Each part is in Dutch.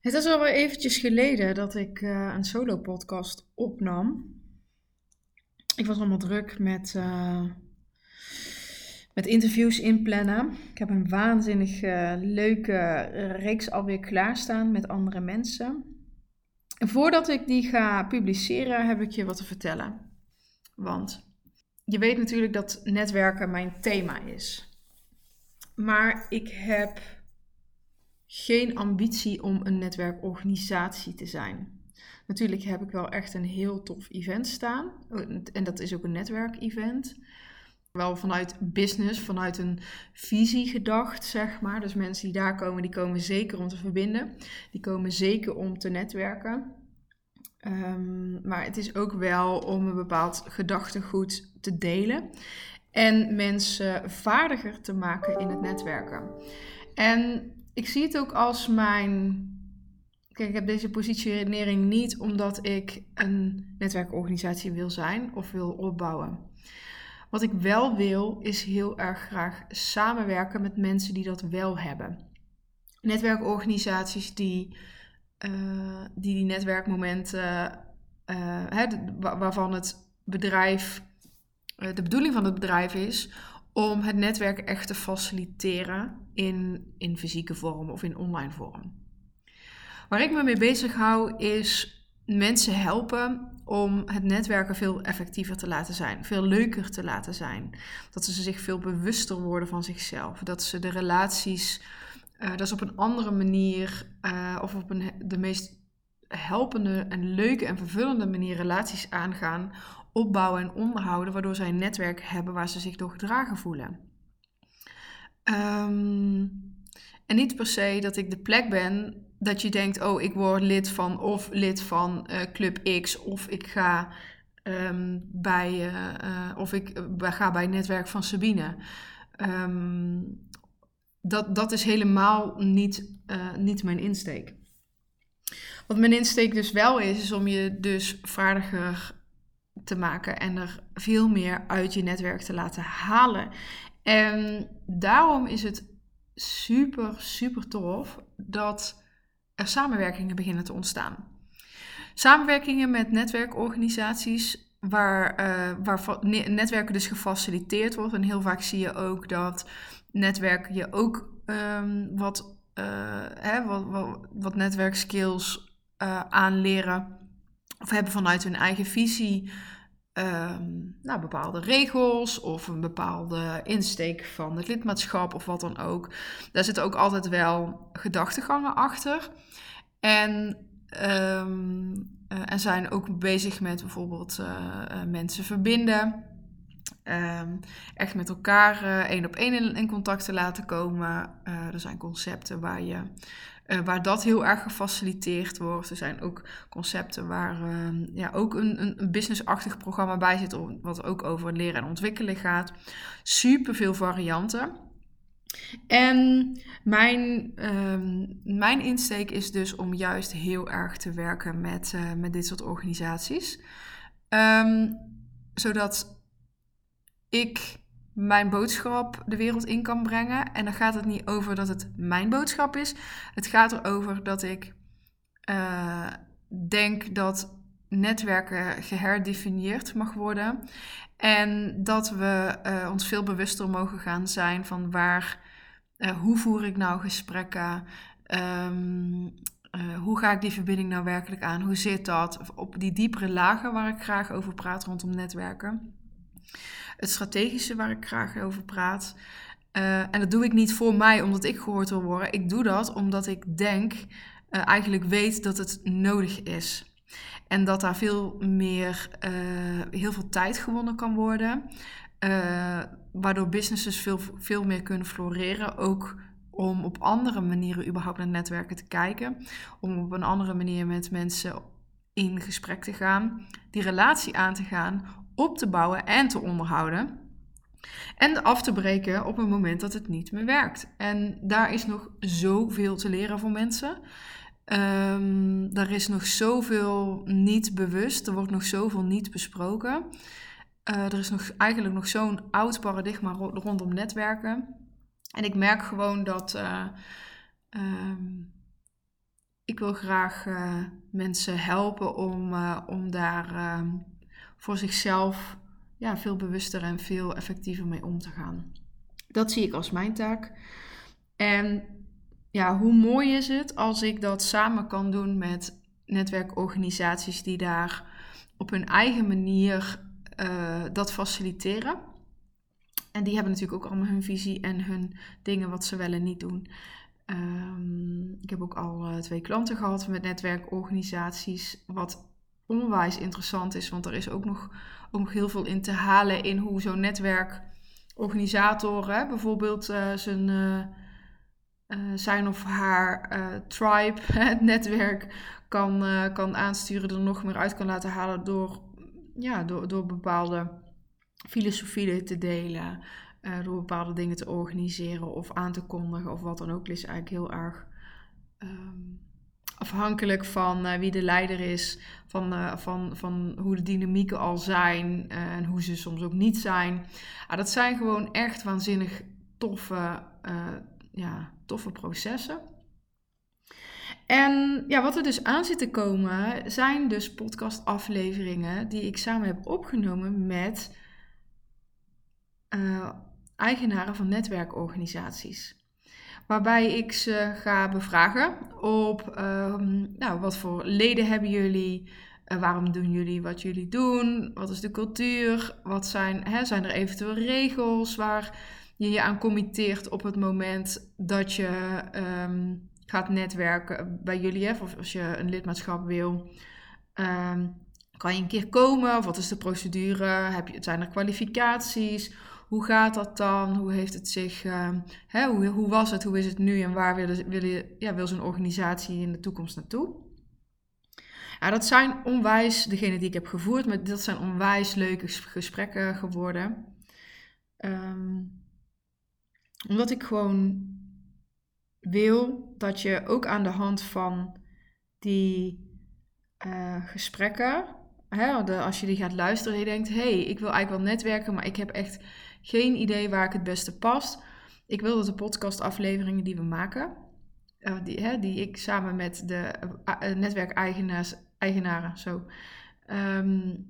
Het is alweer eventjes geleden dat ik uh, een solo-podcast opnam. Ik was allemaal druk met, uh, met interviews inplannen. Ik heb een waanzinnig uh, leuke reeks alweer klaarstaan met andere mensen. En voordat ik die ga publiceren, heb ik je wat te vertellen. Want je weet natuurlijk dat netwerken mijn thema is. Maar ik heb geen ambitie om een netwerkorganisatie te zijn. Natuurlijk heb ik wel echt een heel tof event staan. En dat is ook een netwerkevent. Wel vanuit business, vanuit een visie gedacht, zeg maar. Dus mensen die daar komen, die komen zeker om te verbinden. Die komen zeker om te netwerken. Ehm, maar het is ook wel om een bepaald gedachtegoed te delen. En mensen vaardiger te maken in het netwerken. En ik zie het ook als mijn. Kijk, ik heb deze positionering niet omdat ik een netwerkorganisatie wil zijn of wil opbouwen. Wat ik wel wil, is heel erg graag samenwerken met mensen die dat wel hebben. Netwerkorganisaties die uh, die, die netwerkmomenten, uh, hè, waarvan het bedrijf, uh, de bedoeling van het bedrijf is om het netwerk echt te faciliteren in, in fysieke vorm of in online vorm. Waar ik me mee bezig hou is mensen helpen om het netwerken veel effectiever te laten zijn, veel leuker te laten zijn. Dat ze zich veel bewuster worden van zichzelf, dat ze de relaties, uh, dat is op een andere manier uh, of op een, de meest helpende en leuke en vervullende manier relaties aangaan, opbouwen en onderhouden, waardoor zij een netwerk hebben waar ze zich door gedragen voelen. Um, en niet per se dat ik de plek ben dat je denkt, oh, ik word lid van of lid van uh, Club X of ik ga um, bij uh, uh, of ik ga bij het netwerk van Sabine. Um, dat, dat is helemaal niet, niet mijn insteek. Wat mijn insteek dus wel is, is om je dus vaardiger te maken en er veel meer uit je netwerk te laten halen. En daarom is het super, super tof dat er samenwerkingen beginnen te ontstaan. Samenwerkingen met netwerkorganisaties waar, uh, waar netwerken dus gefaciliteerd wordt. En heel vaak zie je ook dat netwerken je ook um, wat, uh, hè, wat, wat, wat netwerkskills uh, aanleren. Of hebben vanuit hun eigen visie um, nou, bepaalde regels of een bepaalde insteek van het lidmaatschap of wat dan ook. Daar zitten ook altijd wel gedachtegangen achter. En, um, uh, en zijn ook bezig met bijvoorbeeld uh, uh, mensen verbinden. Um, echt met elkaar één op één in, contact te laten komen. er zijn concepten waar je uh, waar dat heel erg gefaciliteerd wordt. Er zijn ook concepten waar uh, ja, ook een, een, businessachtig programma bij zit, wat ook over leren en ontwikkelen gaat. Super veel varianten. En mijn, uh, mijn insteek is dus om juist heel erg te werken met, met dit soort organisaties. Zodat ik mijn boodschap de wereld in kan brengen. En dan gaat het niet over dat het mijn boodschap is. Het gaat erover dat ik uh, denk dat netwerken geherdefinieerd mag worden. En dat we uh, ons veel bewuster mogen gaan zijn van waar, uh, hoe voer ik nou gesprekken? Um, hoe ga ik die verbinding nou werkelijk aan? Hoe zit dat? Op die diepere lagen waar ik graag over praat rondom netwerken het strategische waar ik graag over praat. Uh, en dat doe ik niet voor mij omdat ik gehoord wil worden. Ik doe dat omdat ik denk, uh, eigenlijk weet dat het nodig is. En dat daar veel meer, uh, heel veel tijd gewonnen kan worden. waardoor businesses veel, veel meer kunnen floreren. Ook om op andere manieren überhaupt naar netwerken te kijken. Om op een andere manier met mensen in gesprek te gaan. Die relatie aan te gaan op te bouwen en te onderhouden. En af te breken op een moment dat het niet meer werkt. En daar is nog zoveel te leren voor mensen. Um, er is nog zoveel niet bewust. Er wordt nog zoveel niet besproken. Uh, er is nog, eigenlijk nog zo'n oud paradigma rondom netwerken. En ik merk gewoon dat. Uh, um, ik, wil graag mensen helpen om, om daar ehm, voor zichzelf ja, veel bewuster en veel effectiever mee om te gaan. Dat zie ik als mijn taak. En ja, hoe mooi is het als ik dat samen kan doen met netwerkorganisaties die daar op hun eigen manier uh, dat faciliteren. En die hebben natuurlijk ook allemaal hun visie en hun dingen wat ze wel en niet doen. Um, ik heb ook al uh, twee klanten gehad met netwerkorganisaties, wat onwijs interessant is, want er is ook nog, ook nog heel veel in te halen in hoe zo'n netwerkorganisator hè, bijvoorbeeld uh, zijn, uh, zijn of haar tribe, het netwerk, kan, kan aansturen, er nog meer uit kan laten halen door, ja, door, door bepaalde filosofieën te delen, door bepaalde dingen te organiseren of aan te kondigen of wat dan ook, is eigenlijk heel erg. Um, afhankelijk van uh, wie de leider is, van, uh, van, van hoe de dynamieken al zijn uh, en hoe ze soms ook niet zijn. Ah, dat zijn gewoon echt waanzinnig toffe, ja, toffe processen. En ja, wat er dus aan zit te komen, zijn dus podcastafleveringen die ik samen heb opgenomen met eigenaren van netwerkorganisaties. Waarbij ik ze ga bevragen op ehm, nou, wat voor leden hebben jullie? Uh, waarom doen jullie wat jullie doen? Wat is de cultuur? Wat zijn, hè, zijn er eventueel regels waar je je aan committeert op het moment dat je ehm, gaat netwerken bij jullie? Of als je een lidmaatschap wil. Ehm, kan je een keer komen? Of wat is de procedure? Heb je, zijn er kwalificaties? Hoe gaat dat dan? Hoe heeft het zich, ehm, hè, hoe, hoe was het, hoe is het nu en waar wil, wil, ja, wil zo'n organisatie in de toekomst naartoe? Ja, dat zijn onwijs, degene die ik heb gevoerd, maar dat zijn onwijs leuke gesprekken geworden. Ehm, omdat ik gewoon wil dat je ook aan de hand van die uh, gesprekken, hè, als je die gaat luisteren en je denkt, hé, hey, ik wil eigenlijk wel netwerken, maar ik heb echt geen idee waar ik het beste past. Ik wil dat de podcastafleveringen die we maken, uh, die, hè, die ik samen met de uh, netwerkeigenaren zo um,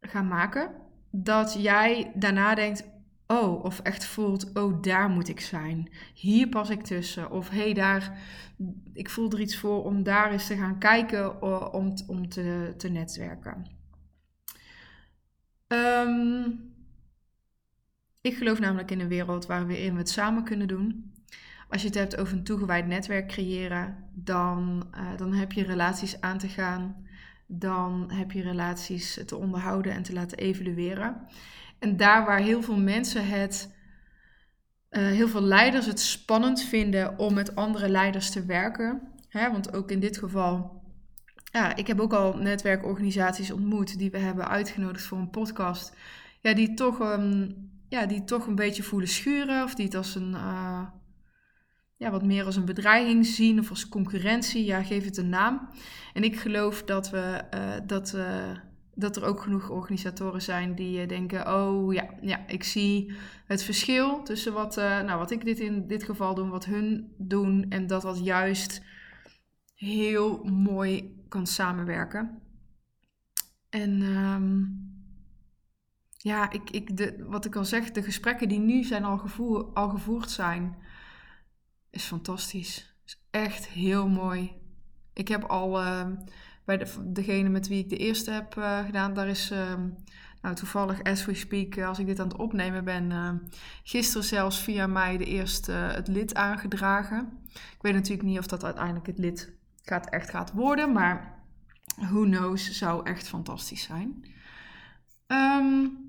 ga maken, dat jij daarna denkt, oh, of echt voelt, oh, daar moet ik zijn. Hier pas ik tussen. Of hé, hey, daar, ik voel er iets voor om daar eens te gaan kijken om, om te, te netwerken. Um, ik geloof namelijk in een wereld waarin we het samen kunnen doen. Als je het hebt over een toegewijd netwerk creëren, dan, uh, dan heb je relaties aan te gaan. Dan heb je relaties te onderhouden en te laten evalueren. En daar waar heel veel mensen het, uh, heel veel leiders het spannend vinden om met andere leiders te werken. Hè, want ook in dit geval, ja, ik heb ook al netwerkorganisaties ontmoet die we hebben uitgenodigd voor een podcast. Ja, die toch um, ja, die toch een beetje voelen schuren of die het als een, uh, ja, wat meer als een bedreiging zien of als concurrentie. Ja, geef het een naam. En ik geloof dat, we, uh, dat, uh, dat er ook genoeg organisatoren zijn die denken: oh ja, ja, ik zie het verschil tussen wat, nou, wat ik dit in dit geval doe, wat hun doen, en dat dat juist heel mooi kan samenwerken. En. Um, ja, ik, ik, de, wat ik al zeg, de gesprekken die nu zijn al, gevoer, al gevoerd zijn, is fantastisch. Is echt heel mooi. Ik heb al uh, bij de, degene met wie ik de eerste heb uh, gedaan, daar is uh, nou, toevallig as we speak, eh, als ik dit aan het opnemen ben, gisteren zelfs via mij de eerste het lid aangedragen. Ik weet natuurlijk niet of dat uiteindelijk het lid gaat, echt gaat worden, maar who knows, zou echt fantastisch zijn. Um,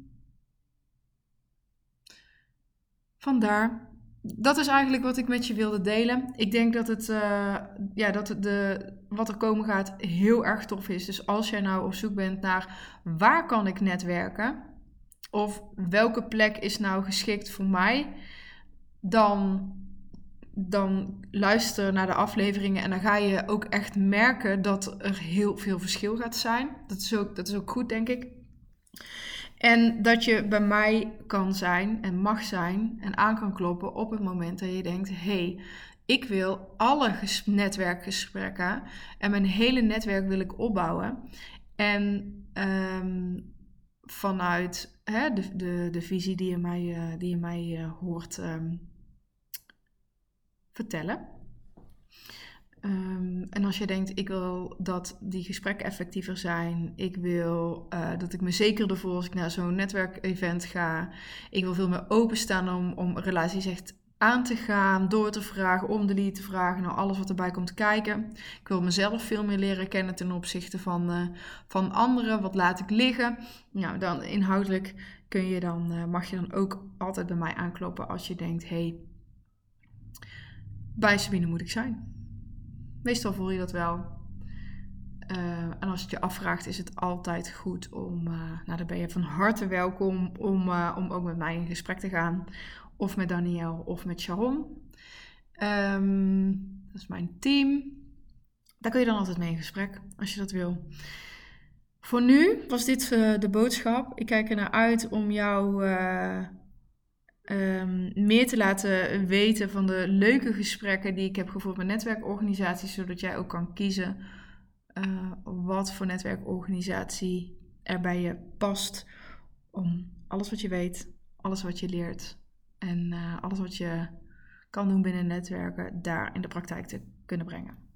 Vandaar. Dat is eigenlijk wat ik met je wilde delen. Ik denk dat het, uh, ja, dat de, wat er komen gaat heel erg tof is. Dus als jij nou op zoek bent naar waar kan ik netwerken? Of welke plek is nou geschikt voor mij? Dan, dan luister naar de afleveringen en dan ga je ook echt merken dat er heel veel verschil gaat zijn. Dat is ook, dat is ook goed, denk ik. En dat je bij mij kan zijn en mag zijn en aan kan kloppen op het moment dat je denkt: hey, ik wil alle netwerkgesprekken en mijn hele netwerk wil ik opbouwen. En ehm, vanuit hè, de, de, de visie die je mij, uh, die je mij uh, hoort um, vertellen. Um, en als je denkt, ik wil dat die gesprekken effectiever zijn, ik wil uh, dat ik me zeker ervoor als ik naar zo'n netwerkevent ga, ik wil veel meer openstaan om, om relaties echt aan te gaan, door te vragen, om de lead te vragen, nou alles wat erbij komt kijken. Ik wil mezelf veel meer leren kennen ten opzichte van, uh, van anderen. Wat laat ik liggen? Nou, dan inhoudelijk kun je dan, uh, mag je dan ook altijd bij mij aankloppen als je denkt, hey, bij Sabine moet ik zijn. Meestal voel je dat wel. Uh, en als het je afvraagt, is het altijd goed om, nou dan ben je van harte welkom om, om ook met mij in gesprek te gaan of met Daniel of met Sharon. Um, dat is mijn team. Daar kun je dan altijd mee in gesprek als je dat wil. Voor nu was dit de boodschap. Ik kijk er naar uit om jou um, meer te laten weten van de leuke gesprekken die ik heb gevoerd met netwerkorganisaties, zodat jij ook kan kiezen uh, wat voor netwerkorganisatie er bij je past. Om alles wat je weet, alles wat je leert, en uh, alles wat je kan doen binnen netwerken daar in de praktijk te kunnen brengen.